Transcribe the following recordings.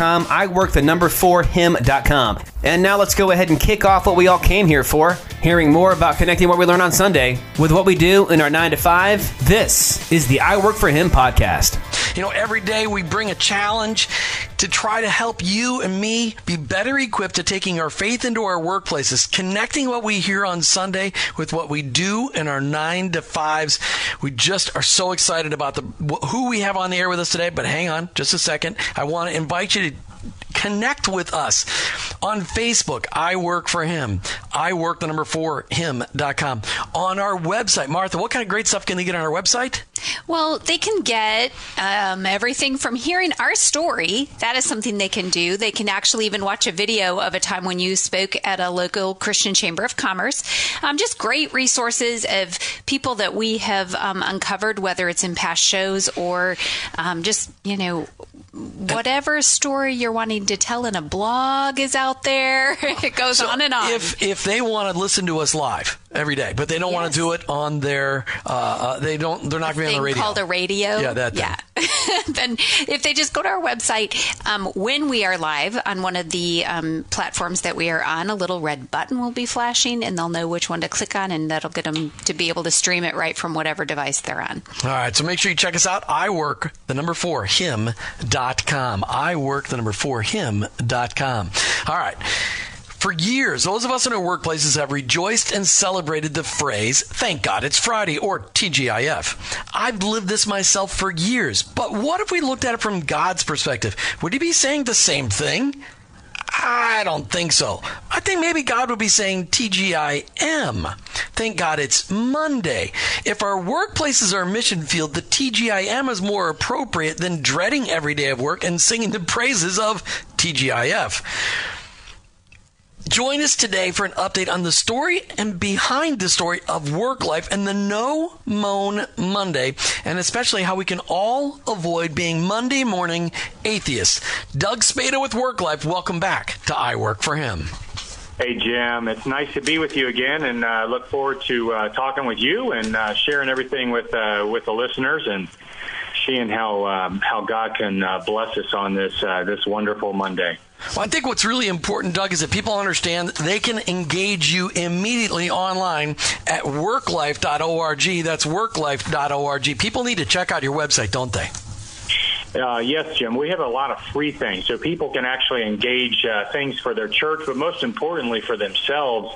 I work the number four him.com. And now let's go ahead and kick off what we all came here for, hearing more about connecting what we learn on Sunday with what we do in our 9 to 5. This is the I Work for Him podcast. You know, every day we bring a challenge to try to help you and me be better equipped to taking our faith into our workplaces, connecting what we hear on Sunday with what we do in our 9 to 5s. We just are so excited about the who we have on the air with us today, but hang on just a second. I want to invite you to connect with us on Facebook. I work for him. I work the number four him.com. On our website, Martha, what kind of great stuff can they get on our website? Well, they can get um, everything from hearing our story. That is something they can do. They can actually even watch a video of a time when you spoke at a local Christian Chamber of Commerce. Um, just great resources of people that we have um, uncovered, whether it's in past shows or um, just, you know, whatever story you're wanting to tell in a blog is out there. it goes so on and on. If if they want to listen to us live every day, but they don't yes. want to do it on their, uh, uh, they don't, they're not going to be on the radio. Called a radio. Yeah, that. Yeah. then if they just go to our website um, when we are live on one of the um, platforms that we are on, a little red button will be flashing, and they'll know which one to click on, and that'll get them to be able to stream it right from whatever device they're on. All right. So make sure you check us out. I work the number four him.com. I work the number four him.com. All right. For years, those of us in our workplaces have rejoiced and celebrated the phrase, thank God it's Friday, or TGIF. I've lived this myself for years, but what if we looked at it from God's perspective? Would he be saying the same thing? I don't think so. I think maybe God would be saying TGIM. Thank God it's Monday. If our workplace is our mission field, the TGIM is more appropriate than dreading every day of work and singing the praises of TGIF. Join us today for an update on the story and behind the story of work life and the No Moan Monday, and especially how we can all avoid being Monday morning atheists. Doug Spada with Work Life, welcome back to I Work for Him. Hey, Jim. It's nice to be with you again, and I uh, look forward to uh, talking with you and uh, sharing everything with uh, with the listeners and seeing how um, how God can uh, bless us on this uh, this wonderful Monday. Well, I think what's really important, Doug, is that people understand they can engage you immediately online at worklife.org. That's worklife.org. People need to check out your website, don't they? Uh, yes, Jim. We have a lot of free things, so people can actually engage uh, things for their church, but most importantly for themselves.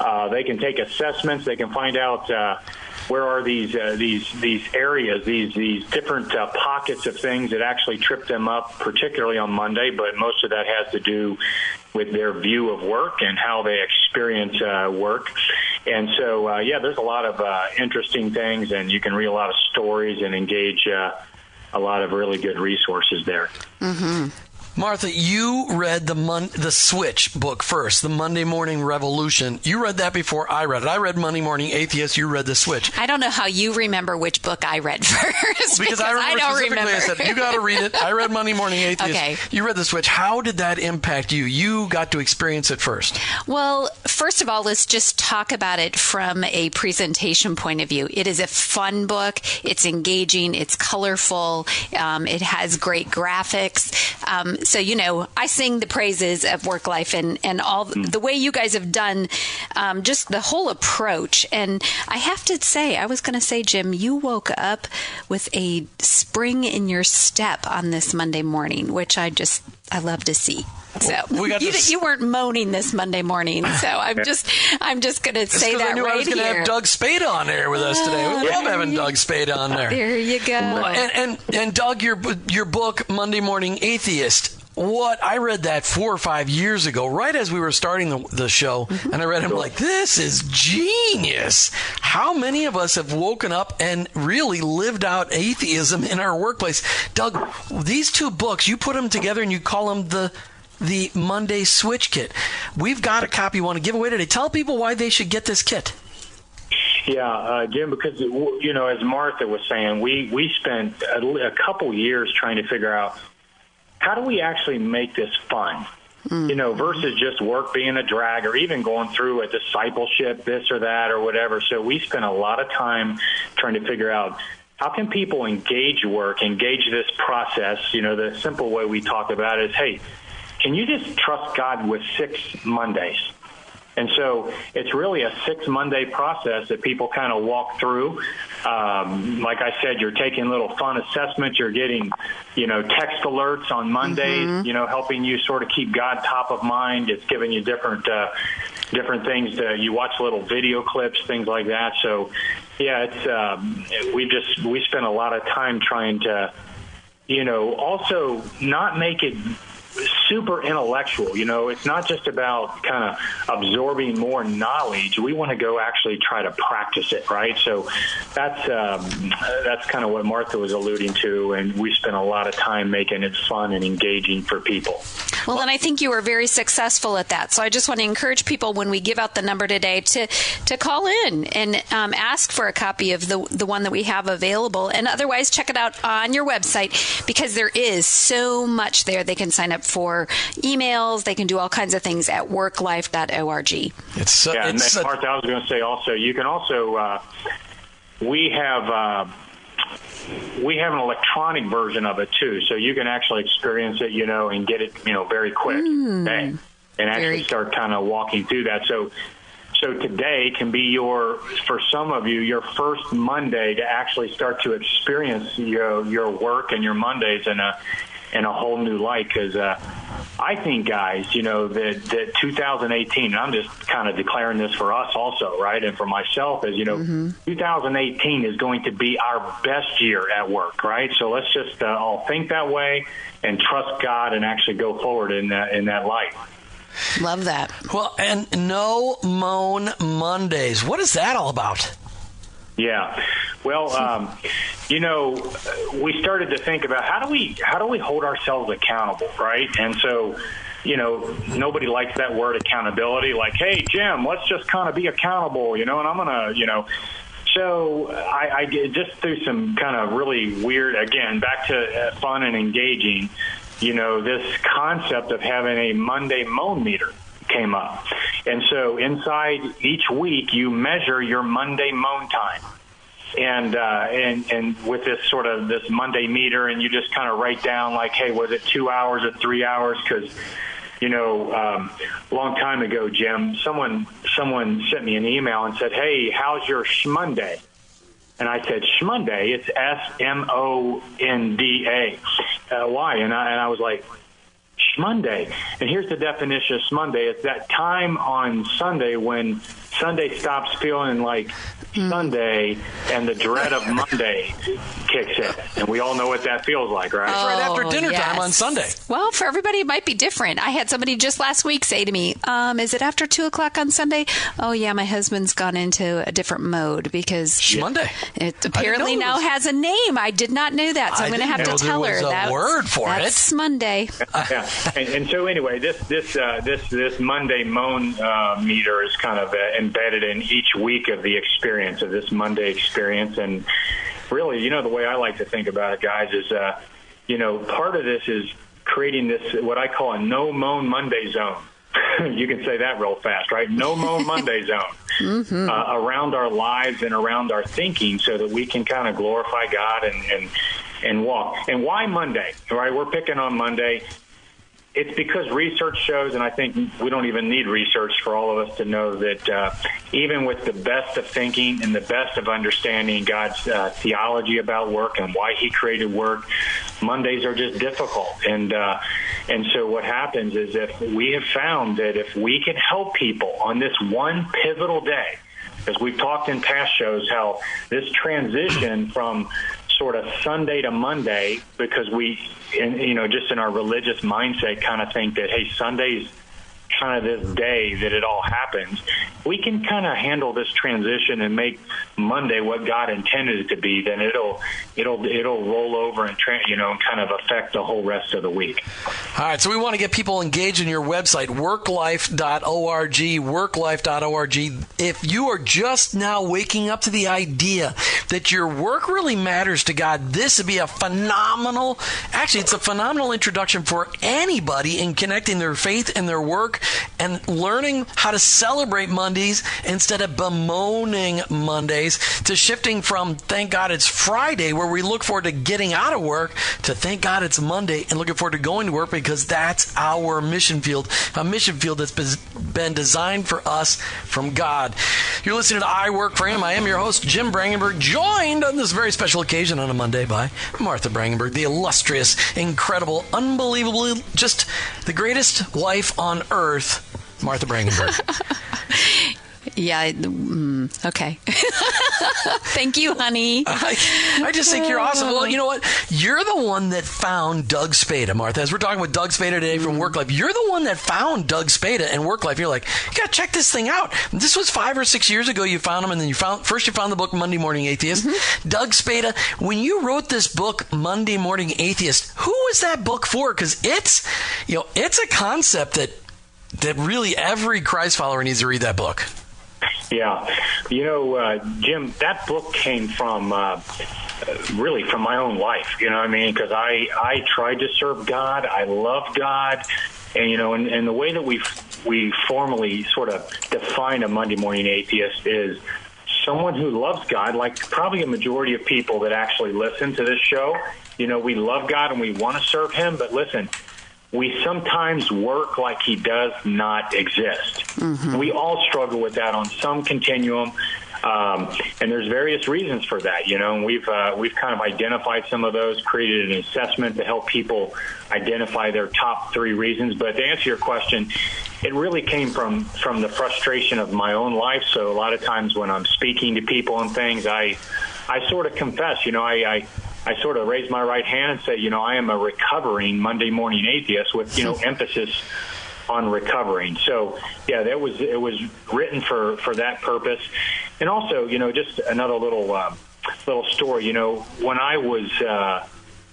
Uh, they can take assessments. They can find out uh, where are these uh, these these areas, these these different uh, pockets of things that actually trip them up, particularly on Monday. But most of that has to do with their view of work and how they experience uh, work. And so, uh, yeah, there's a lot of uh, interesting things, and you can read a lot of stories and engage uh, a lot of really good resources there. Mm-hmm. Martha, you read the Mon- the Switch book first, the Monday Morning Revolution. You read that before I read it. I read Monday Morning Atheist. You read the Switch. I don't know how you remember which book I read first. because, because I remember I don't specifically. Remember. I said you got to read it. I read Monday Morning Atheist. Okay. You read the Switch. How did that impact you? You got to experience it first. Well, first of all, let's just talk about it from a presentation point of view. It is a fun book. It's engaging. It's colorful. Um, it has great graphics. Um, so you know, I sing the praises of work life and and all mm. the way you guys have done, um, just the whole approach. And I have to say, I was going to say, Jim, you woke up with a spring in your step on this Monday morning, which I just I love to see. So we got you, you weren't moaning this Monday morning, so I'm just I'm just going to say that I knew right I was going to have Doug Spada on there with us today. We love having Doug Spada on there. there you go. And, and and Doug, your your book Monday Morning Atheist. What I read that four or five years ago, right as we were starting the, the show, Mm-hmm. and I read him like, "This is genius." How many of us have woken up and really lived out atheism in our workplace? Doug, these two books, you put them together and you call them the the Monday Switch Kit. We've got a copy you want to give away today. Tell people why they should get this kit. Yeah, uh, Jim, because you know, as Martha was saying, we we spent a, a couple years trying to figure out how do we actually make this fun. Hmm. You know, versus just work being a drag or even going through a discipleship, this or that or whatever. So we spent a lot of time trying to figure out how can people engage work, engage this process. You know, the simple way we talk about it is, hey, can you just trust God with six Mondays? And so it's really a six Monday process that people kind of walk through. Um, like I said, you're taking little fun assessments. You're getting, you know, text alerts on Mondays. You know, helping you sort of keep God top of mind. It's giving you different uh, different things. To, you watch little video clips, things like that. So, yeah, it's um, we just we spent a lot of time trying to, you know, also not make it super intellectual. You know, it's not just about kind of absorbing more knowledge. We want to go actually try to practice it, right? So that's um, that's kind of what Martha was alluding to, and we spent a lot of time making it fun and engaging for people. Well, and I think you were very successful at that. So I just want to encourage people when we give out the number today to to call in and um, ask for a copy of the the one that we have available, and otherwise check it out on your website because there is so much there. They can sign up for emails. They can do all kinds of things at worklife.org. It's so, Yeah, and it's then, such- Martha, I was going to say also, you can also uh, we have. Uh, we have an electronic version of it too, so you can actually experience it, you know, and get it, you know, very quick, okay? and actually Very- start kind of walking through that. So, so today can be your, for some of you, your first Monday to actually start to experience your your work and your Mondays in a in a whole new light. Because uh, I think, guys, you know that that 2018. And I'm just kind of declaring this for us also, right, and for myself, is you know, 2018 is going to be our best year at work, right? So let's just uh, all think that way and trust God and actually go forward in that in that light. Love that. Well, and no moan Mondays. What is that all about? Yeah. Well, um, you know, we started to think about how do we how do we hold ourselves accountable, right? And so, you know, nobody likes that word accountability. Like, hey, Jim, let's just kind of be accountable, you know. And I'm gonna, you know. So I, I just through some kind of really weird, again, back to uh, fun and engaging. You know, this concept of having a Monday moan meter came up. And so inside each week, you measure your Monday moan time. And, uh, and, and with this sort of this Monday meter, and you just kind of write down like, hey, was it two hours or three hours? Because, you know, um, long time ago, Jim, someone, someone sent me an email and said, hey, how's your Monday? And I said, Schmonday, it's S M O N D A. Uh, why? And I, and I was like, Schmonday. And here's the definition of Schmonday it's that time on Sunday when Sunday stops feeling like Sunday and the dread of Monday kicks in. And we all know what that feels like, right? Right after Oh, dinner time on Sunday. Well, for everybody, it might be different. I had somebody just last week say to me, um, "Is it after two o'clock on Sunday?" Oh, yeah, my husband's gone into a different mode because Monday. it apparently know it now was- has a name. I did not know that, so I I'm going to have to tell her was a word for that's it. Monday. yeah, and, and so anyway, this this uh, this this Monday moan uh, meter is kind of uh, embedded in each week of the experience of this Monday experience, and really, you know, the way I like to think about it, guys, is uh, you know, part of this is creating this what I call a no moan Monday zone. you can say that real fast, right? No moan Monday zone uh, around our lives and around our thinking, so that we can kind of glorify God and and and walk. And why Monday? Right? We're picking on Monday it's because research shows, and I think we don't even need research for all of us to know that uh, even with the best of thinking and the best of understanding God's uh, theology about work and why He created work, Mondays are just difficult, and uh, and so what happens is if we have found that if we can help people on this one pivotal day, as we've talked in past shows, how this transition from sort of Sunday to Monday, because we, in, you know, just in our religious mindset, kind of think that hey, Sunday's kind of this day that it all happens, we can kind of handle this transition and make Monday what God intended it to be. Then it'll it'll it'll roll over and tra- you know kind of affect the whole rest of the week. All right, so we want to get people engaged in your website, worklife.org, worklife.org. If you are just now waking up to the idea that your work really matters to God, this would be a phenomenal, actually, it's a phenomenal introduction for anybody in connecting their faith and their work and learning how to celebrate Mondays instead of bemoaning Mondays to shifting from thank God it's Friday where we look forward to getting out of work to thank God it's Monday and looking forward to going to work because that's our mission field, a mission field that's been designed for us from God. You're listening to I Work for Him. I am your host, Jim Brangenberg, joined on this very special occasion on a Monday by Martha Brangenberg, the illustrious, incredible, unbelievably just the greatest wife on earth earth, Martha Brangenberg. Yeah. Mm, okay. Thank you, honey. I, I, just think you're awesome. Well, you know what? You're the one that found Doug Spada, Martha. As we're talking with Doug Spada today from Work Life, you're the one that found Doug Spada and Work Life. You're like, you got to check this thing out. This was five or six years ago. You found him, and then you found first you found the book Monday Morning Atheist. Mm-hmm. Doug Spada. When you wrote this book Monday Morning Atheist, who was that book for? Because it's you know it's a concept that that really every Christ follower needs to read that book. Yeah, you know, uh, Jim, that book came from uh, really from my own life. You know, what I mean, because I I tried to serve God, I love God, and you know, and, and the way that we we formally sort of define a Monday morning atheist is someone who loves God, like probably a majority of people that actually listen to this show. You know, we love God and we want to serve Him, but listen, we sometimes work like he does not exist. Mm-hmm. We all struggle with that on some continuum. Um, and there's various reasons for that, you know. And we've uh, we've kind of identified some of those, created an assessment to help people identify their top three reasons. But to answer your question, it really came from from the frustration of my own life. So a lot of times when I'm speaking to people and things, I I sort of confess, you know, I, I I sort of raise my right hand and say, you know, I am a recovering Monday morning atheist with, you know, emphasis on recovering. So, yeah, that was it was written for for that purpose. And also, you know, just another little uh, little story. You know, when I was uh,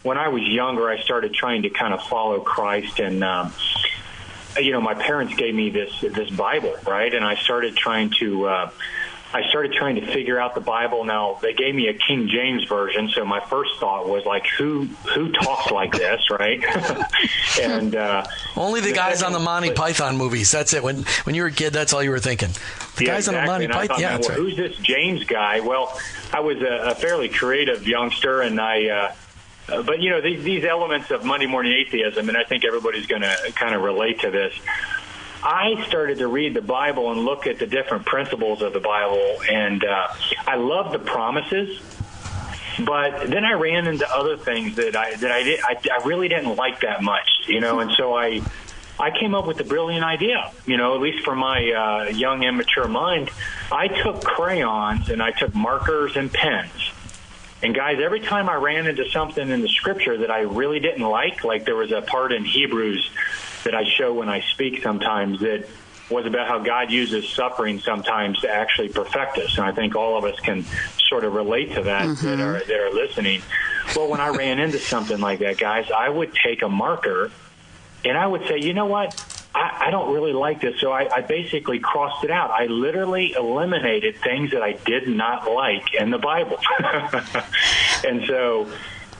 when I was younger, I started trying to kind of follow Christ, and um, you know, my parents gave me this this Bible, right? And I started trying to. Uh, I started trying to figure out the Bible. Now they gave me a King James version, so my first thought was like, who who talks like this, right? and uh, only the, the guys on the Monty Python movies. That's it. When when you were a kid, that's all you were thinking. The yeah, guys exactly. on the Monty Python. Yeah, well, right. who's this James guy? Well, I was a, a fairly creative youngster, and I. Uh, uh, but you know these, these elements of Monday morning atheism, and I think everybody's going to kind of relate to this. I started to read the Bible and look at the different principles of the Bible, and uh, I love the promises. But then I ran into other things that I that I did I, I really didn't like that much, you know, and so I I came up with a brilliant idea, you know, at least for my uh, young immature mind. I took crayons and I took markers and pens. And guys, every time I ran into something in the scripture that I really didn't like, like there was a part in Hebrews that I show when I speak sometimes that was about how God uses suffering sometimes to actually perfect us. And I think all of us can sort of relate to that mm-hmm. that, are, that are listening. Well, when I ran into something like that, guys, I would take a marker and I would say, you know what? I, I don't really like this. So I, I basically crossed it out. I literally eliminated things that I did not like in the Bible. and so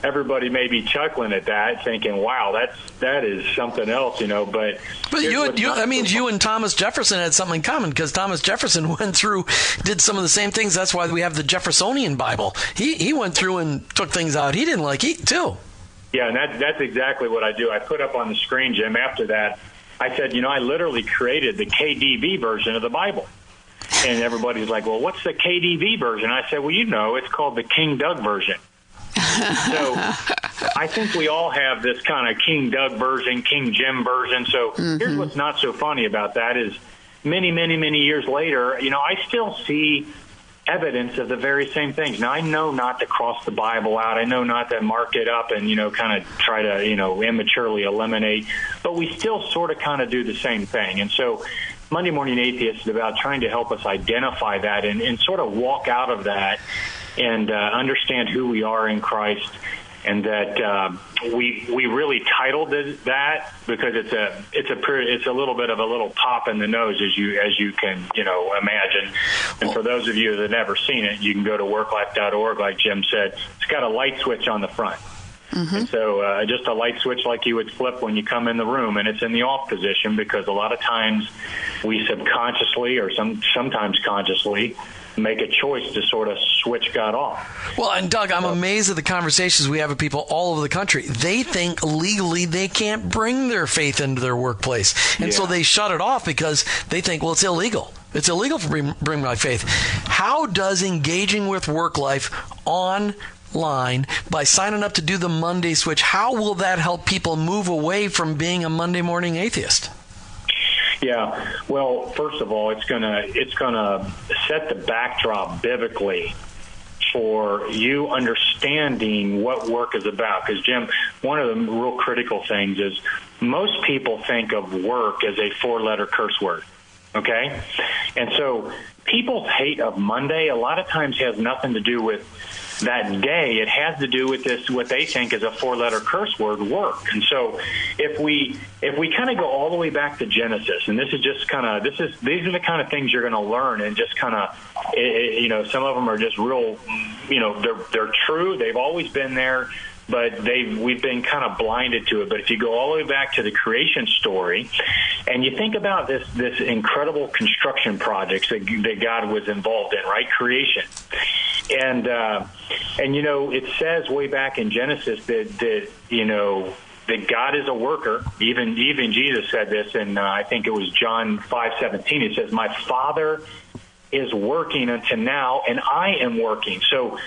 everybody may be chuckling at that, thinking, "Wow, that's that is something else," you know. But but you, and, you that means you and Thomas Jefferson had something in common because Thomas Jefferson went through, did some of the same things. That's why we have the Jeffersonian Bible. He he went through and took things out he didn't like he too. Yeah, and that, that's exactly what I do. I put up on the screen, Jim. After that, I said, you know, I literally created the KDV version of the Bible. And everybody's like, well, what's the KDV version? I said, well, you know, it's called the King Doug version so I think we all have this kind of King Doug version, King Jim version. So mm-hmm. here's what's not so funny about that is many, many, many years later, you know, I still see evidence of the very same things. Now I know not to cross the Bible out. I know not to mark it up and you know kind of try to you know immaturely eliminate, but we still sort of kind of do the same thing. And so Monday Morning Atheist is about trying to help us identify that and, and sort of walk out of that and uh, understand who we are in Christ and that uh, we we really titled it that because it's a it's a it's a little bit of a little pop in the nose as you as you can you know imagine. And for those of you that have never seen it, you can go to worklife.org, like Jim said. It's got a light switch on the front. Mm-hmm. And so uh, just a light switch like you would flip when you come in the room, and it's in the off position because a lot of times we subconsciously or some sometimes consciously make a choice to sort of switch God off. Well, and Doug, I'm amazed at the conversations we have with people all over the country. They think legally they can't bring their faith into their workplace, and yeah. so they shut it off because they think, well, it's illegal. It's illegal to bring, bring my faith. How does engaging with work life online by signing up to do the Monday switch, how will that help people move away from being a Monday morning atheist? Yeah. Well, first of all, it's gonna it's gonna set the backdrop biblically for you understanding what work is about. Because Jim, one of the real critical things is most people think of work as a four-letter curse word. Okay, and so people's hate of Monday a lot of times has nothing to do with that day, it has to do with this what they think is a four-letter curse word, work. And so, if we if we kind of go all the way back to Genesis, and this is just kind of this is these are the kind of things you're going to learn, and just kind of you know some of them are just real, you know they're they're true. They've always been there but they we've been kind of blinded to it. But if you go all the way back to the creation story, and you think about this this incredible construction projects that, that God was involved in, right? Creation, and uh, and you know it says way back in Genesis that that you know that God is a worker. Even even Jesus said this, and uh, I think it was John five seventeen. It says, "My Father is working until now, and I am working." So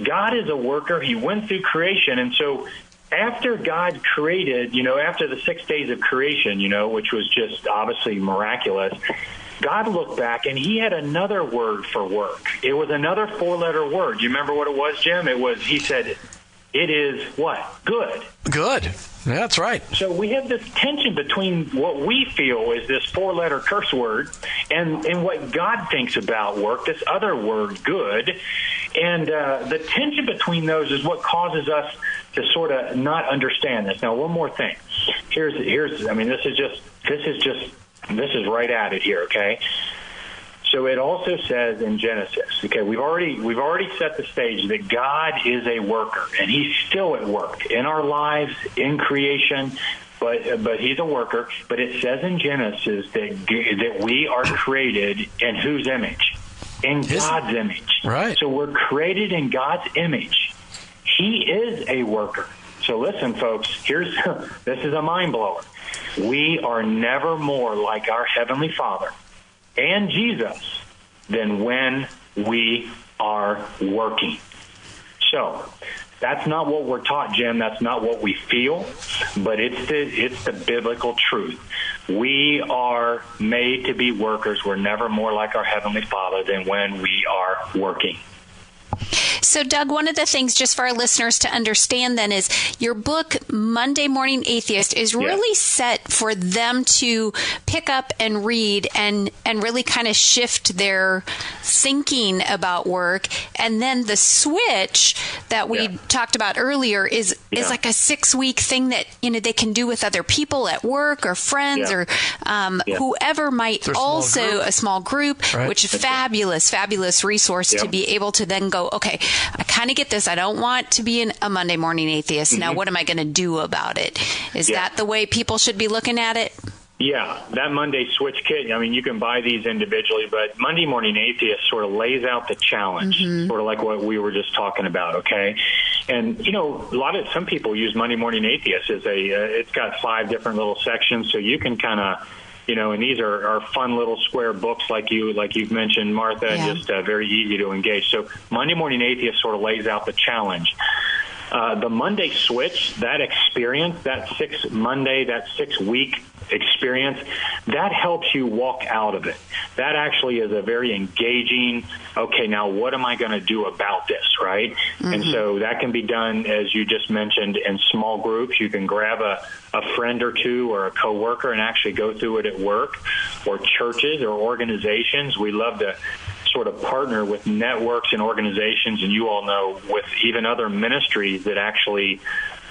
God is a worker. He went through creation, and so after God created, you know, after the six days of creation, you know, which was just obviously miraculous. God looked back and he had another word for work. It was another four letter word. You remember what it was, Jim? It was, he said, it is what? Good. Good. That's right. So we have this tension between what we feel is this four letter curse word and, and what God thinks about work, this other word, good. And uh, the tension between those is what causes us to sort of not understand this. Now, one more thing. Here's, here's, I mean, this is just, this is just, this is right at it here, okay? So it also says in Genesis, okay, we've already we've already set the stage that God is a worker and he's still at work in our lives in creation but but he's a worker, but it says in Genesis that that we are created in whose image? In God's image. Right. So we're created in God's image. He is a worker. So listen folks, here's this is a mind blower. We are never more like our heavenly Father and Jesus than when we are working. So that's not what we're taught, Jim. That's not what we feel, but it's the it's the biblical truth. We are made to be workers. We're never more like our heavenly Father than when we are working. So, Doug, one of the things just for our listeners to understand then is your book, Monday Morning Atheist, is really yeah. set for them to pick up and read and, and really kind of shift their thinking about work. And then the switch that we yeah. talked about earlier is, yeah. is like a six week thing that, you know, they can do with other people at work or friends or um, whoever might also a small group, right. which is fabulous, fabulous resource to be able to then go, okay, I kind of get this. I don't want to be an, a Monday morning atheist. Mm-hmm. Now, what am I going to do about it? Is yeah. that the way people should be looking at it? Yeah, that Monday Switch kit. I mean, you can buy these individually, but Monday Morning Atheist sort of lays out the challenge, mm-hmm. sort of like what we were just talking about. Okay, and you know, a lot of some people use Monday Morning Atheist as a. Uh, it's got five different little sections, so you can kind of you know, and these are, are fun little square books like you like you've mentioned, Martha, yeah. just uh, very easy to engage. So Monday Morning Atheist sort of lays out the challenge. uh, the Monday switch, that experience, that six Monday, that six week experience, that helps you walk out of it. That actually is a very engaging, okay, now what am I going to do about this, right? Mm-hmm. And so that can be done, as you just mentioned, in small groups. You can grab a, a friend or two or a coworker and actually go through it at work or churches or organizations. We love to sort of partner with networks and organizations, and you all know with even other ministries that actually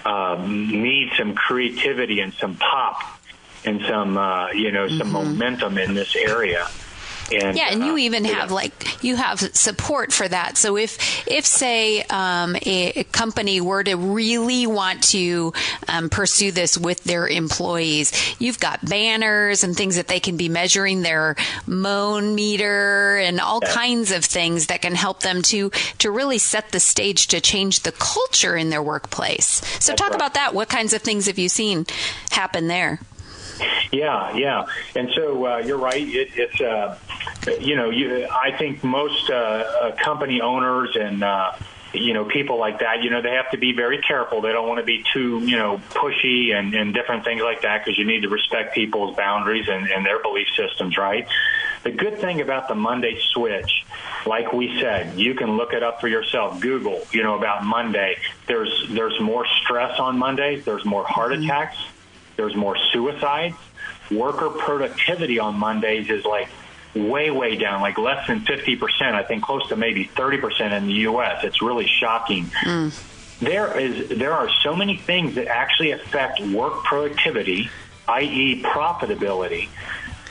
um, need some creativity and some pop and some uh, you know some mm-hmm. momentum in this area. And, yeah, and you uh, even have yeah. like you have support for that. So if if say um, a, a, company were to really want to um, pursue this with their employees, you've got banners and things that they can be measuring their moan meter and all yeah. kinds of things that can help them to to really set the stage to change the culture in their workplace. So That's talk right. about that. What kinds of things have you seen happen there? Yeah, yeah, and so uh, you're right. It, it's uh, you know, you, I think most uh, uh, company owners and uh, you know people like that, you know, they have to be very careful. They don't want to be too you know pushy and, and different things like that because you need to respect people's boundaries and, and their belief systems, right? The good thing about the Monday switch, like we said, you can look it up for yourself. Google, you know, about Monday. There's there's more stress on Mondays. There's more heart mm-hmm. There's more suicides. Worker productivity on Mondays is like way, way down, like less than 50%, I think close to maybe 30% in the U.S. It's really shocking. Mm. There is there are so many things that actually affect work productivity, i.e., profitability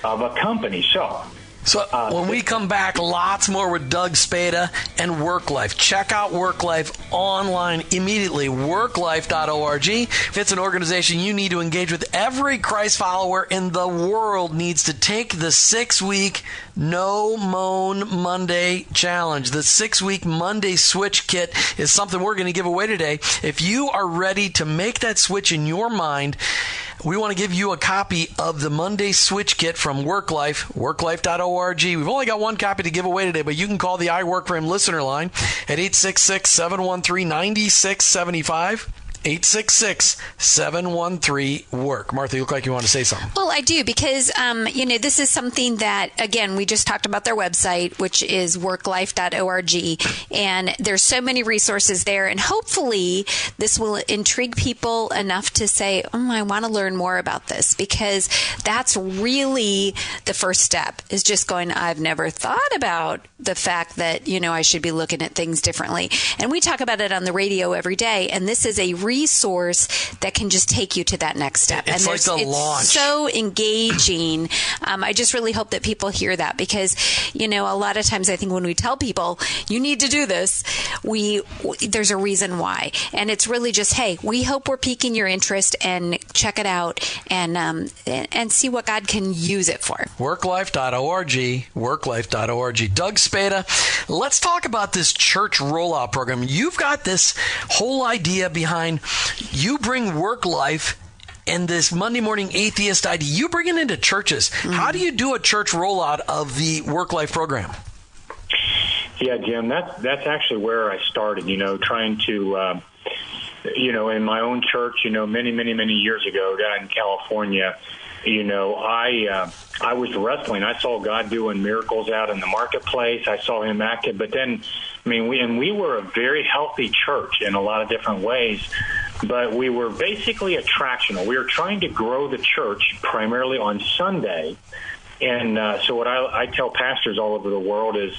of a company. So so uh, when we come back, lots more with Doug Spada and Work Life. Check out Work Life online immediately. Worklife.org. If it's an organization you need to engage with, every Christ follower in the world needs to take the six week No Moan Monday challenge. The six week Monday switch kit is something we're going to give away today. If you are ready to make that switch in your mind, we want to give you a copy of the Monday Switch Kit from WorkLife, worklife.org. We've only got one copy to give away today, but you can call the I Work for Him listener line at 866 713 9675. 866 713 work. Martha, you look like you want to say something. Well, I do because, um, you know, this is something that, again, we just talked about their website, which is worklife.org. And there's so many resources there. And hopefully this will intrigue people enough to say, oh, I want to learn more about this because that's really the first step is just going, I've never thought about the fact that, you know, I should be looking at things differently. And we talk about it on the radio every day. And this is a resource that can just take you to that next step. It's and like the it's launch. so engaging. Um, I just really hope that people hear that because, you know, a lot of times I think when we tell people you need to do this, we there's a reason why, and it's really just hey, we hope we're piquing your interest and check it out and um, and see what God can use it for. Worklife.org, worklife.org. Doug Spada, let's talk about this church rollout program. You've got this whole idea behind you bring work life and this Monday morning atheist idea, you bring it into churches. Mm-hmm. How do you do a church rollout of the work life program? Yeah, Jim, that's that's actually where I started. You know, trying to, uh, you know, in my own church, you know, many, many, many years ago down in California, you know, I uh, I was wrestling. I saw God doing miracles out in the marketplace. I saw Him active, but then, I mean, we and we were a very healthy church in a lot of different ways, but we were basically attractional. We were trying to grow the church primarily on Sunday. And uh, so, what I, I tell pastors all over the world is,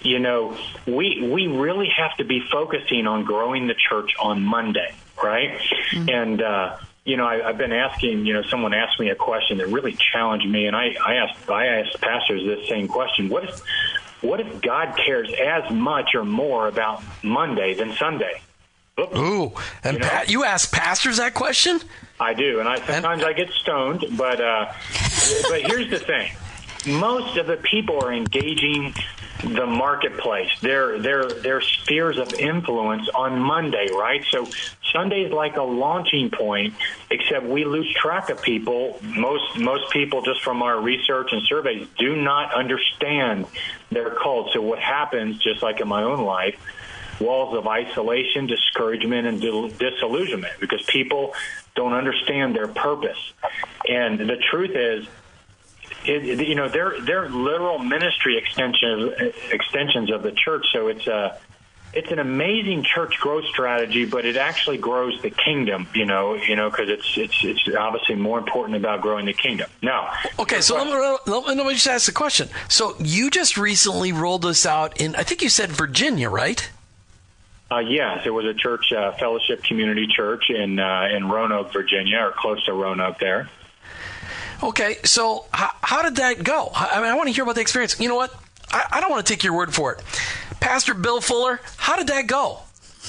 you know, we we really have to be focusing on growing the church on Monday, right? Mm-hmm. And uh, you know, I, I've been asking, you know, someone asked me a question that really challenged me, and I, I asked, I asked pastors this same question: What if, what if God cares as much or more about Monday than Sunday? Oops. Ooh, and you, know? pa- you ask pastors that question? I do, and I sometimes and- I get stoned, but uh, but here's the thing: most of the people are engaging the marketplace, their their their spheres of influence on Monday, right? So Sunday is like a launching point, except we lose track of people. Most most people, just from our research and surveys, do not understand their cult. So what happens, just like in my own life, walls of isolation, discouragement, and disillusionment because people don't understand their purpose. And the truth is, it, you know, they're they're literal ministry extensions extensions of the church. So it's a it's an amazing church growth strategy, but it actually grows the kingdom. You know, you know, because it's it's it's obviously more important about growing the kingdom. Now, okay, so let me, let me just ask the question. So you just recently rolled this out in, I think you said Virginia, right? Uh, yes, it was a church uh, fellowship community church in uh, in Roanoke, Virginia, or close to Roanoke there. Okay, so how, how did that go? I mean, I want to hear about the experience. You know what? I, I don't want to take your word for it. Pastor Bill Fuller, how did that go?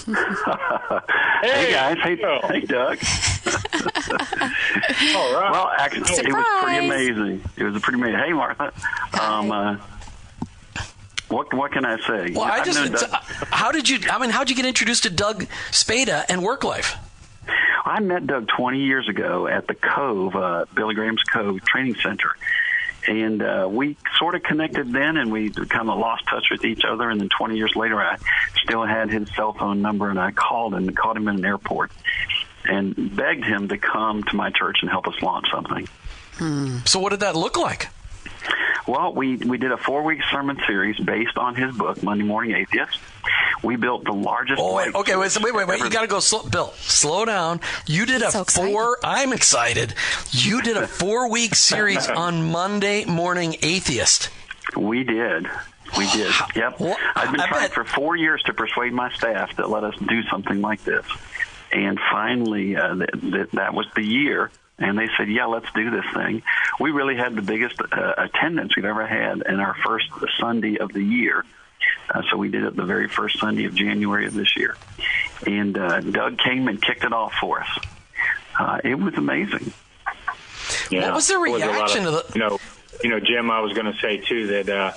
hey, guys, hey, hey Doug. All right. Well, actually, Surprise. it was pretty amazing. It was a pretty amazing. Hey, Martha. Um, uh, what what can I say? Well, I just how did you? I mean, how did you get introduced to Doug Spada and work life? I met Doug 20 years ago at the Cove, uh, Billy Graham's Cove Training Center, and uh, we sort of connected then, and we kind of lost touch with each other. And then 20 years later, I still had his cell phone number, and I called and caught him in an airport and begged him to come to my church and help us launch something. Hmm. So, what did that look like? Well, we, we did a four week sermon series based on his book, Monday Morning Atheist. We built the largest. Oh, wait, okay, wait, wait, wait, wait. You got to go, slow, Bill. Slow down. You did a so four. I'm excited. You did a four week series on Monday Morning Atheist. We did. We did. Yep. Well, I've been I trying bet. for four years to persuade my staff to let us do something like this, and finally, uh, th- th- that was the year and they said, "Yeah, let's do this thing." We really had the biggest uh, attendance we've ever had in our first Sunday of the year. Uh, so we did it the very first Sunday of January of this year, and uh, Doug came and kicked it off for us. Uh, it was amazing. Yeah, what was the reaction was of, of the? You know, you know, Jim. I was going to say too that uh,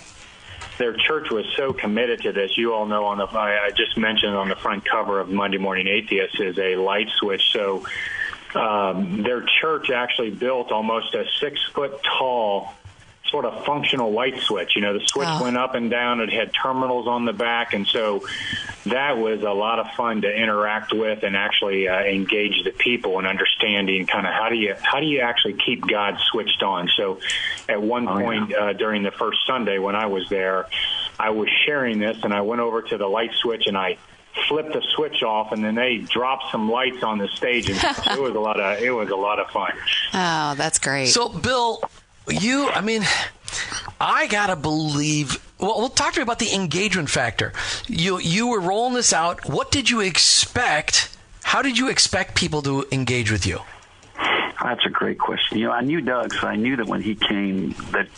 their church was so committed to this. You all know on the I, I just mentioned on the front cover of Monday Morning Atheist is a light switch. So um, their church actually built almost a six foot tall sort of functional light switch. You know, the switch went up and down. It had terminals on the back, and so that was a lot of fun to interact with and actually uh, engage the people and understanding kind of how do you how do you actually keep God switched on. So, at one oh, point yeah. uh, during the first Sunday when I was there, I was sharing this, and I went over to the light switch and I flipped the switch off, and then they dropped some lights on the stage, and it was a lot of it was a lot of fun. Oh, that's great. So, Bill, you, I mean, I gotta believe. Well, well, talk to me about the engagement factor. You you were rolling this out. What did you expect? How did you expect people to engage with you? That's a great question. You know, I knew Doug, so I knew that when he came, that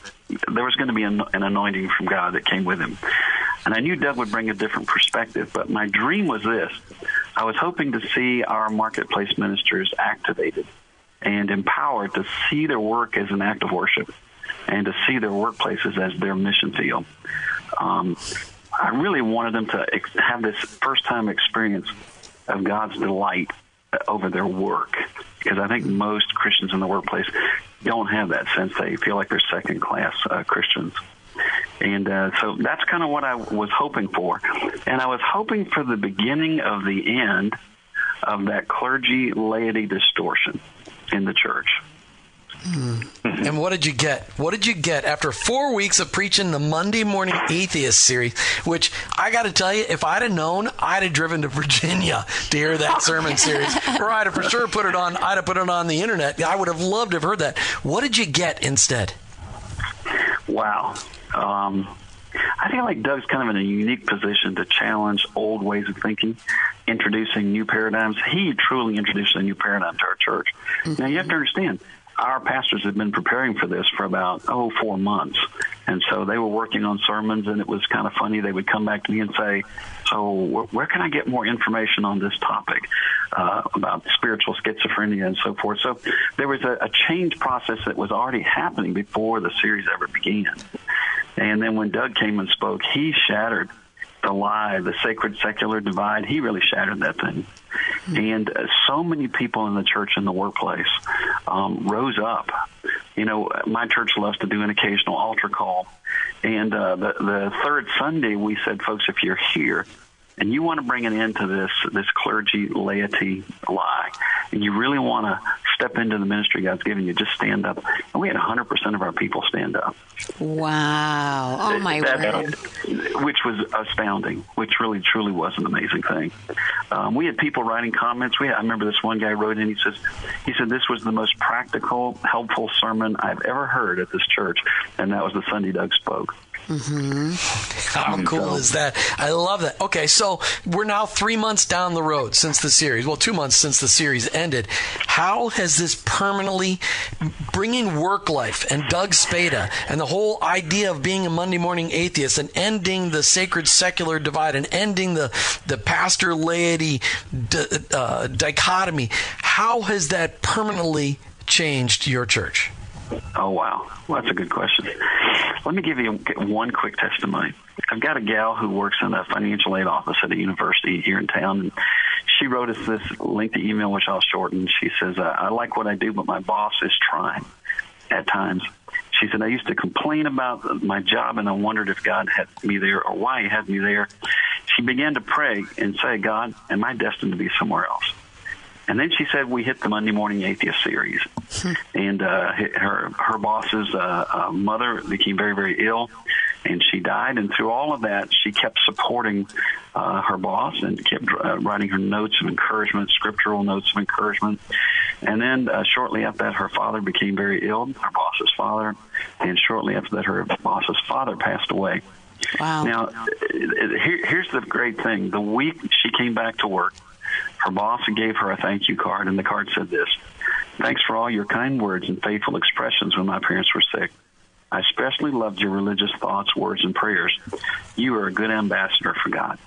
there was going to be an, an anointing from God that came with him. And I knew Doug would bring a different perspective, but my dream was this. I was hoping to see our marketplace ministers activated and empowered to see their work as an act of worship and to see their workplaces as their mission field. Um, I really wanted them to ex- have this first time experience of God's delight over their work because I think most Christians in the workplace don't have that sense. They feel like they're second class uh, Christians. And uh, so that's kind of what I was hoping for. And I was hoping for the beginning of the end of that clergy laity distortion in the church. Mm. And what did you get? What did you get after four weeks of preaching the Monday Morning Atheist series? Which I got to tell you, if I'd have known, I'd have driven to Virginia to hear that sermon series, or I'd have for sure put it on. I'd have put it on the internet. I would have loved to have heard that. What did you get instead? Wow. Um, I feel like Doug's kind of in a unique position to challenge old ways of thinking, introducing new paradigms. He truly introduced a new paradigm to our church. Mm-hmm. Now, you have to understand, our pastors had been preparing for this for about, oh, four months. And so they were working on sermons, and it was kind of funny. They would come back to me and say, So, where can I get more information on this topic uh, about spiritual schizophrenia and so forth? So, there was a, a change process that was already happening before the series ever began. And then when Doug came and spoke, he shattered the lie, the sacred secular divide. He really shattered that thing. Mm-hmm. And uh, so many people in the church and the workplace um, rose up. You know, my church loves to do an occasional altar call. And uh, the, the third Sunday, we said, folks, if you're here, and you want to bring an end to this this clergy laity lie, and you really want to step into the ministry God's given you, just stand up. And we had 100% of our people stand up. Wow! Oh my That- word! Which was astounding. Which really truly was an amazing thing. Um, we had people writing comments. We had, I remember this one guy wrote in. He says, he said this was the most practical, helpful sermon I've ever heard at this church, and that was the Sunday Doug spoke. How cool is that? I love that. Okay, so we're now three months down the road since the series. Well, two months since the series ended. How has this permanently bringing work life and Doug Spada and the whole idea of being a Monday morning atheist and ending the sacred secular divide and ending the the pastor laity di- uh, dichotomy? How has that permanently changed your church? Oh wow, well, that's a good question. Let me give you one quick testimony. I've got a gal who works in a financial aid office at a university here in town, and she wrote us this lengthy email, which I'll shorten. She says, "I I like what I do, but my boss is trying at times." She said, "I used to complain about my job, and I wondered if God had me there or why He had me there." She began to pray and say, "God, am I destined to be somewhere else?" And then she said we hit the Monday Morning Atheist series, and uh, her her boss's uh, uh, mother became very very ill, and she died. And through all of that, she kept supporting uh, her boss and kept uh, writing her notes of encouragement, scriptural notes of encouragement. And then uh, shortly after that, her father became very ill, her boss's father, and shortly after that, her boss's father passed away. Wow! Now, uh, here, here's the great thing: the week she came back to work, her boss gave her a thank you card, and the card said this Thanks for all your kind words and faithful expressions when my parents were sick. I especially loved your religious thoughts, words, and prayers. You are a good ambassador for God.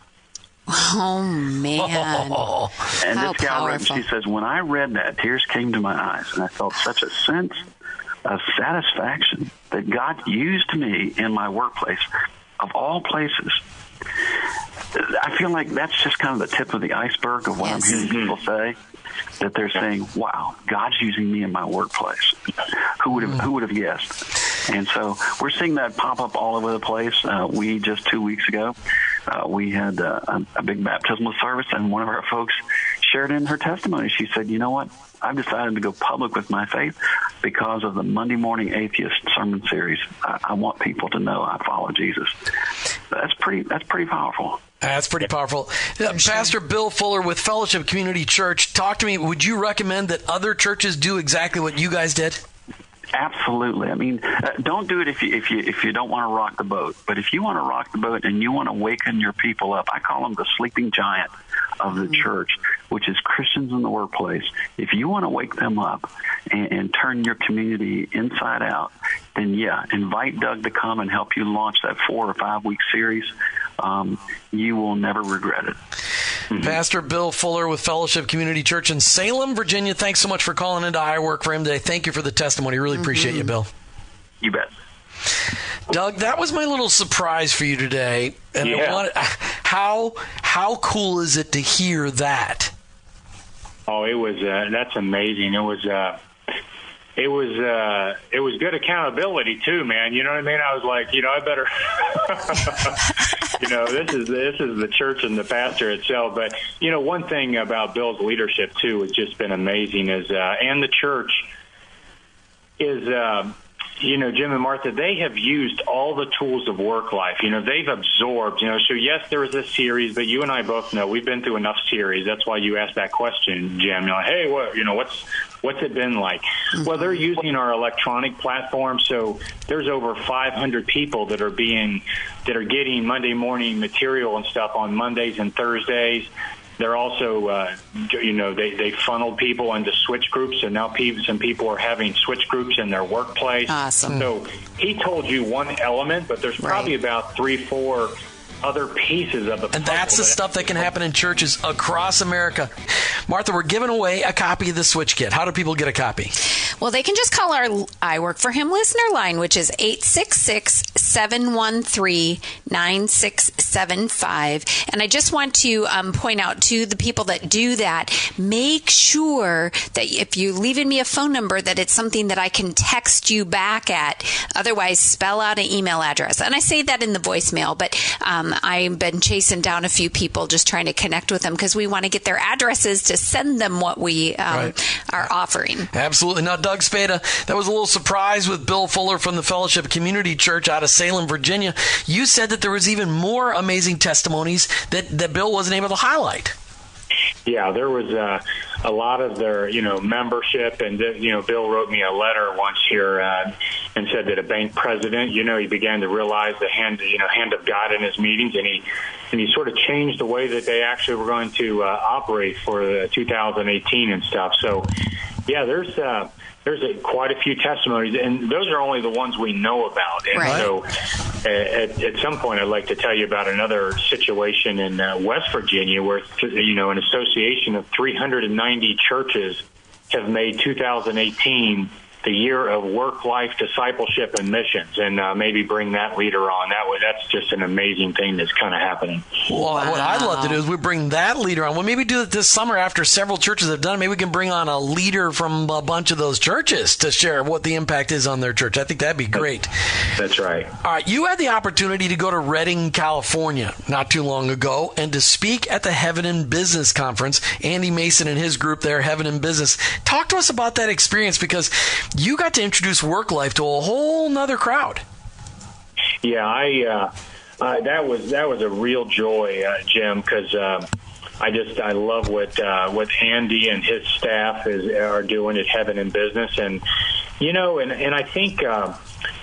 Oh man! And How this gal wrote, she says, When I read that, tears came to my eyes, and I felt such a sense of satisfaction that God used me in my workplace, of all places. I feel like that's just kind of the tip of the iceberg of what Yes. I'm hearing people say. That they're saying, "Wow, God's using me in my workplace." Who would have Who would have guessed? And so we're seeing that pop up all over the place. Uh, we just two weeks ago, uh, we had uh, a, a big baptismal service, and one of our folks shared in her testimony. She said, "You know what? I've decided to go public with my faith because of the Monday Morning Atheist sermon series. I, I want people to know I follow Jesus." That's pretty. That's pretty powerful. That's pretty powerful. Uh, Pastor Bill Fuller with Fellowship Community Church, talk to me. Would you recommend that other churches do exactly what you guys did? Absolutely. I mean, uh, don't do it if you if you if you don't want to rock the boat. But if you want to rock the boat and you want to waken your people up, I call them the sleeping giant of the mm-hmm. church, which is Christians in the workplace. If you want to wake them up and, and turn your community inside out, then yeah, invite Doug to come and help you launch that four or five week series. Um, you will never regret it. Mm-hmm. Pastor Bill Fuller with Fellowship Community Church in Salem, Virginia. Thanks so much for calling into I Work for Him today. Thank you for the testimony. Really appreciate you, mm-hmm. Bill. You bet. Doug, that was my little surprise for you today. And I wanted, how how cool is it to hear that? Oh, it was uh, that's amazing. It was uh, it was uh, it was good accountability too, man. You know what I mean? I was like, you know, I better, you know, this is this is the church and the pastor itself. But you know, one thing about Bill's leadership too has just been amazing. Is uh, and the church is. Uh, you know, Jim and Martha, they have used all the tools of work life. You know, they've absorbed, you know, so yes, there was this series, but you and I both know we've been through enough series. That's why you asked that question, Jim. You're like, hey, what, you know, what's, what's it been like? Mm-hmm. Well, they're using our electronic platform. So there's over 500 people that are being, that are getting Monday morning material and stuff on Mondays and Thursdays. They're also, uh, you know, they, they funneled people into switch groups, and now some people are having switch groups in their workplace. Awesome. So he told you one element, but there's probably Right. about three, four other pieces of the And that's the puzzle stuff that can happen in churches across America. Martha, we're giving away a copy of the Switch Kit. How do people get a copy? Well, they can just call our I Work for Him listener line, which is 866 713 9675. And I just want to um, point out to the people that do that, make sure that if you're leaving me a phone number, that it's something that I can text you back at. Otherwise, spell out an email address. And I say that in the voicemail, but um, I've been chasing down a few people just trying to connect with them because we want to get their addresses to send them what we um, right. are offering. Absolutely. Now, Doug Spada, that was a little surprise with Bill Fuller from the Fellowship Community Church out of Salem, Virginia. You said that there was even more amazing testimonies that, that Bill wasn't able to highlight. Yeah, there was uh, a lot of their, you know, membership, and you know, Bill wrote me a letter once here uh, and said that a bank president, you know, he began to realize the hand, you know, hand of God in his meetings, and he and he sort of changed the way that they actually were going to uh, operate for 2018 and stuff. So, yeah, there's. Uh, there's a, quite a few testimonies, and those are only the ones we know about. And right. so, at, at, some point, I'd like to tell you about another situation in uh, West Virginia where, you know, an association of 390 churches have made 2018 the year of work life discipleship and missions and uh, maybe bring that leader on. That way that's just an amazing thing that's kind of happening. Well wow. what i'd love to do is we bring that leader on. Well maybe do it this summer after several churches have done it. Maybe we can bring on a leader from a bunch of those churches to share what the impact is on their church. I think that'd be great. That's right. All right you had the opportunity to go to redding california not too long ago and to speak at the Heaven in Business conference. Andy mason and his group there Heaven in Business. Talk to us about that experience because you got to introduce work life to a whole nother crowd. Yeah, I uh, uh, that was that was a real joy, uh, Jim, because uh, I just I love what uh, what Andy and his staff is are doing at Heaven in Business, and you know, and and I think. Uh,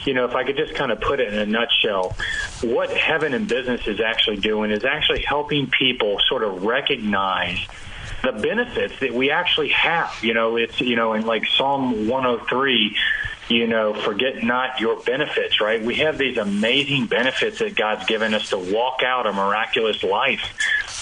you know, if I could just kind of put it in a nutshell, what Heaven in Business is actually doing is actually helping people sort of recognize the benefits that we actually have. You know, it's you know, in like Psalm 103 you know, forget not your benefits, right? We have these amazing benefits that God's given us to walk out a miraculous life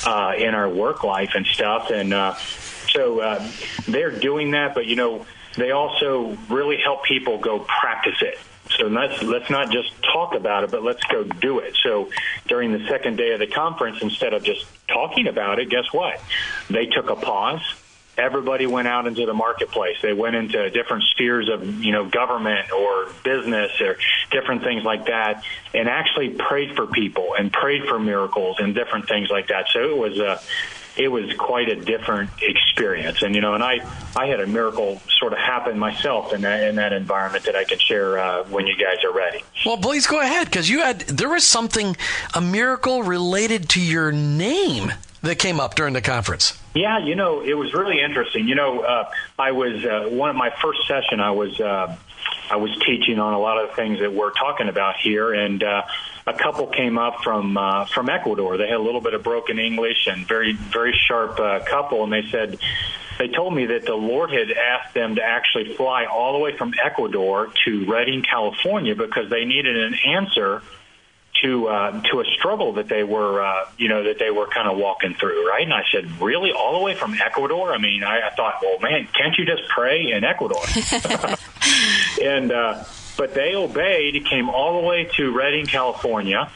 uh, in our work life and stuff. And uh, so uh, they're doing that, but, you know, they also really help people go practice it. So let's let's not just talk about it, but let's go do it. So during the second day of the conference, instead of just talking about it, guess what? They took a pause. Everybody went out into the marketplace. They went into different spheres of you know government or business or different things like that, and actually prayed for people and prayed for miracles and different things like that. So it was a it was quite a different experience. And you know, and I I had a miracle sort of happen myself in that in that environment that I can share uh, when you guys are ready. Well, please go ahead because you had there was something a miracle related to your name that came up during the conference. Yeah, you know, it was really interesting. You know, uh, I was uh, one of my first session. I was uh, I was teaching on a lot of the things that we're talking about here, and uh, a couple came up from uh, from Ecuador. They had a little bit of broken English and very very sharp uh, couple, and they said they told me that the Lord had asked them to actually fly all the way from Ecuador to Redding, California, because they needed an answer to uh, to a struggle that they were uh, you know that they were kind of walking through, right? And I said, really, all the way from Ecuador? I mean, I, I thought, well, man, can't you just pray in Ecuador? and uh, but they obeyed, came all the way to Redding, California.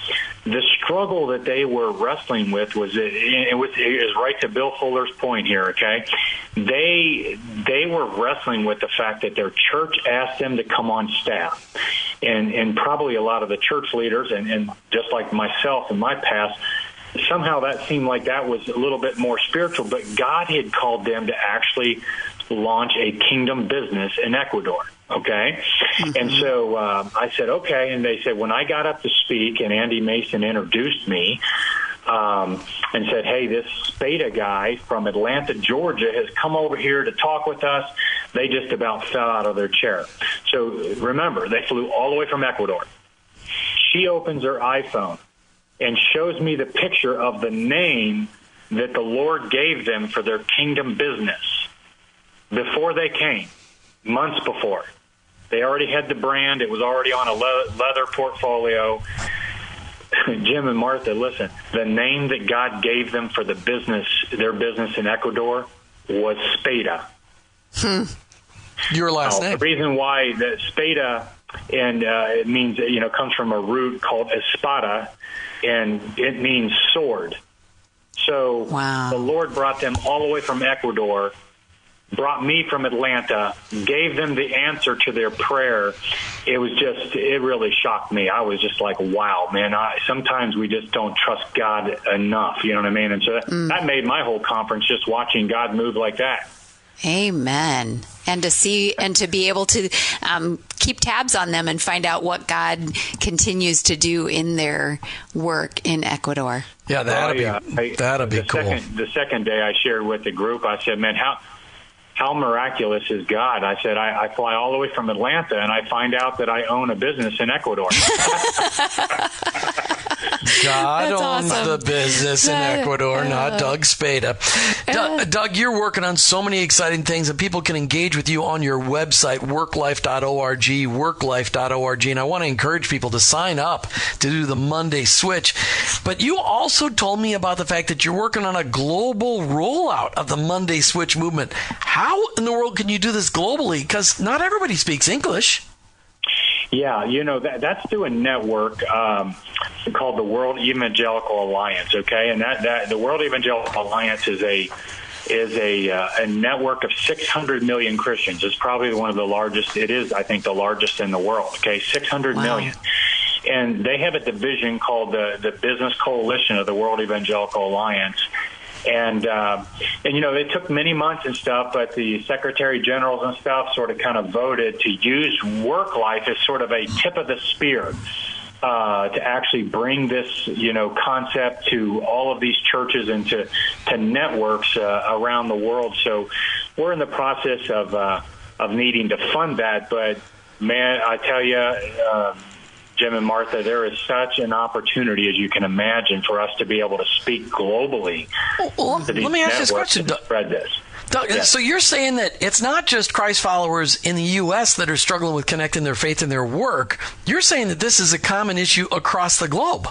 The struggle that they were wrestling with was it, it was it is right to Bill Fuller's point here. Okay, they they were wrestling with the fact that their church asked them to come on staff, and and probably a lot of the church leaders and, and just like myself in my past somehow that seemed like that was a little bit more spiritual, but God had called them to actually launch a kingdom business in Ecuador. Okay. Mm-hmm. And so uh, I said, okay. And they said, when I got up to speak and Andy Mason introduced me, um, and said, "Hey, this Spada guy from Atlanta, Georgia, has come over here to talk with us." They just about fell out of their chair. So remember, they flew all the way from Ecuador. She opens her iPhone and shows me the picture of the name that the Lord gave them for their kingdom business before they came, months before. They already had the brand. It was already on a le- leather portfolio. Jim and Martha, listen, the name that God gave them for the business, their business in Ecuador, was Spada. Hmm. Your last now, name. The reason why that Spada and uh, it means you know comes from a root called espada, and it means sword. So wow. the Lord brought them all the way from Ecuador brought me from Atlanta, gave them the answer to their prayer. It was just, it really shocked me. I was just like, wow, man, I, sometimes we just don't trust God enough. You know what I mean? And so that, mm. that made my whole conference just watching God move like that. Amen. And to see and to be able to um, keep tabs on them and find out what God continues to do in their work in Ecuador. Yeah, that'd well, be I, that'd be cool. Second, the second day I shared with the group, I said, "Man, how how miraculous is God? I said, I, I, fly all the way from Atlanta and I find out that I own a business in Ecuador. God That's owns awesome. the business in Ecuador, uh, not Doug Spada. Uh, Doug, you're working on so many exciting things and people can engage with you on your website, worklife.org, worklife.org. And I want to encourage people to sign up to do the Monday switch. But you also told me about the fact that you're working on a global rollout of the Monday switch movement. How in the world can you do this globally? Because not everybody speaks English. Yeah, you know that that's through a network um, called the World Evangelical Alliance. Okay, and that that the World Evangelical Alliance is a is a uh, a network of 600 million Christians. It's probably one of the largest. It is, I think, the largest in the world. Okay, 600 wow. million, and they have a division called the the Business Coalition of the World Evangelical Alliance and uh, and you know it took many months and stuff, but the secretary generals and stuff sort of kind of voted to use work life as sort of a tip of the spear. Uh, to actually bring this, you know, concept to all of these churches and to, to networks uh, around the world. So we're in the process of uh, of needing to fund that. But man, I tell you, uh, Jim and Martha, there is such an opportunity, as you can imagine, for us to be able to speak globally. Well, let me ask this question. Spread this. Doug, yeah. So you're saying that it's not just Christ followers in the U.S. that are struggling with connecting their faith and their work. You're saying that this is a common issue across the globe.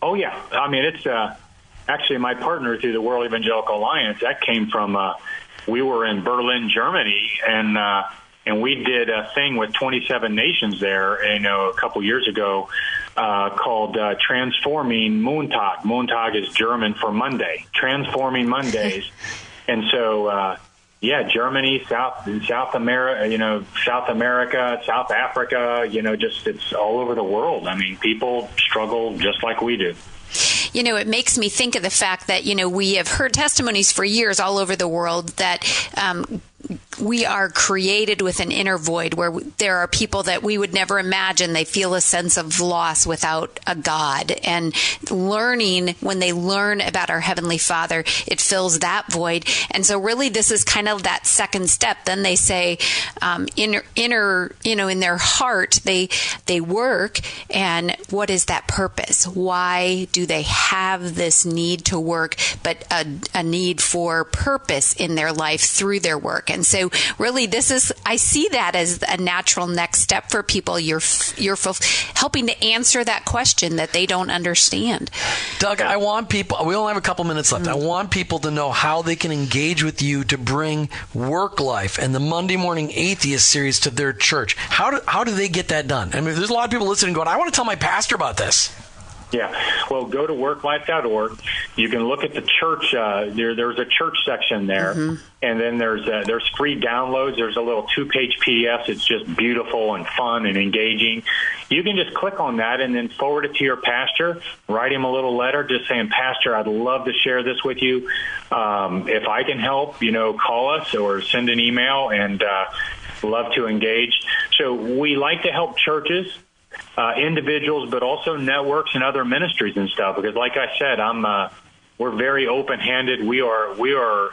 Oh yeah, I mean it's uh, actually my partner through the World Evangelical Alliance. That came from uh, we were in Berlin, Germany, and uh, and we did a thing with 27 nations there, you know, a couple years ago, uh, called uh, Transforming Montag. Montag is German for Monday. Transforming Mondays, and so. Uh, yeah, Germany, South South America, you know, South America, South Africa, you know, just it's all over the world. I mean, people struggle just like we do you know, it makes me think of the fact that, you know, we have heard testimonies for years all over the world that um, we are created with an inner void where there are people that we would never imagine they feel a sense of loss without a God. And learning, when they learn about our Heavenly Father, it fills that void. And so, really, this is kind of that second step. Then they say, um, inner, inner, you know, in their heart, they they work. And what is that purpose? Why do they have this need to work, but a, a need for purpose in their life through their work? And so, really, this is I see that as a natural next step for people. You're you're helping to answer that question that they don't understand. Doug, I want people. We only have a couple minutes left. Mm-hmm. I want people to know how they can engage with you to bring work life and the Monday Morning Atheist series to their church. How do how do they get that done? I mean, there's a lot of people listening going, I want to tell my pastor about this. Yeah. Well, go to worklife.org. You can look at the church. Uh, there, there's a church section there, mm-hmm. and then there's uh, there's free downloads. There's a little two page PDF. It's just beautiful and fun and engaging. You can just click on that and then forward it to your pastor. Write him a little letter, just saying, Pastor, I'd love to share this with you. Um, if I can help, you know, call us or send an email, and uh, love to engage. So we like to help churches uh, individuals, but also networks and other ministries and stuff. Because, like I said, I'm uh, we're very open handed. We are we are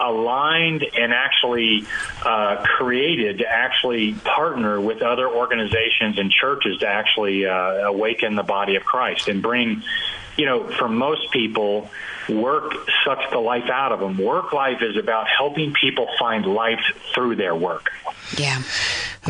aligned and actually uh, created to actually partner with other organizations and churches to actually uh, awaken the body of Christ and bring, you know, for most people, work sucks the life out of them. Work life is about helping people find life through their work. Yeah.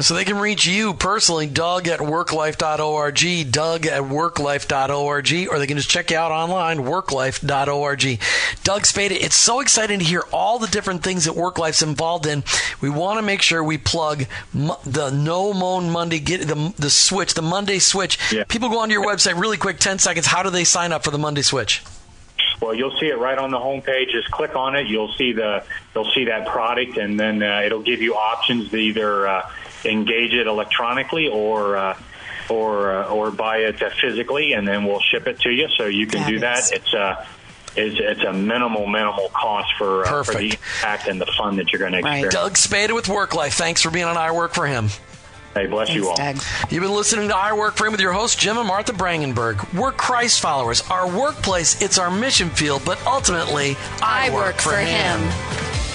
So they can reach you personally, Doug at worklife.org, Doug at worklife.org, or they can just check you out online, worklife.org. Doug Spada, it's so exciting to hear all the different things that WorkLife's involved in. We want to make sure we plug the No Moan Monday, get the, the switch, the Monday switch. Yeah. People go onto your website really quick, 10 seconds. How do they sign up for the Monday switch? Well, you'll see it right on the homepage. Just click on it. You'll see the you'll see that product, and then uh, it'll give you options to either uh, engage it electronically or uh, or uh, or buy it uh, physically, and then we'll ship it to you. So you can do that. It's a uh, it's, it's a minimal minimal cost for uh, for the impact and the fun that you're going to experience. Doug Spada with Work Life. Thanks for being on I Work for Him. Hey, bless Thanks, you all. Doug. You've been listening to I Work for Him with your host, Jim and Martha Brangenberg. We're Christ followers. Our workplace, it's our mission field, but ultimately, I, I work, work, for, him. him.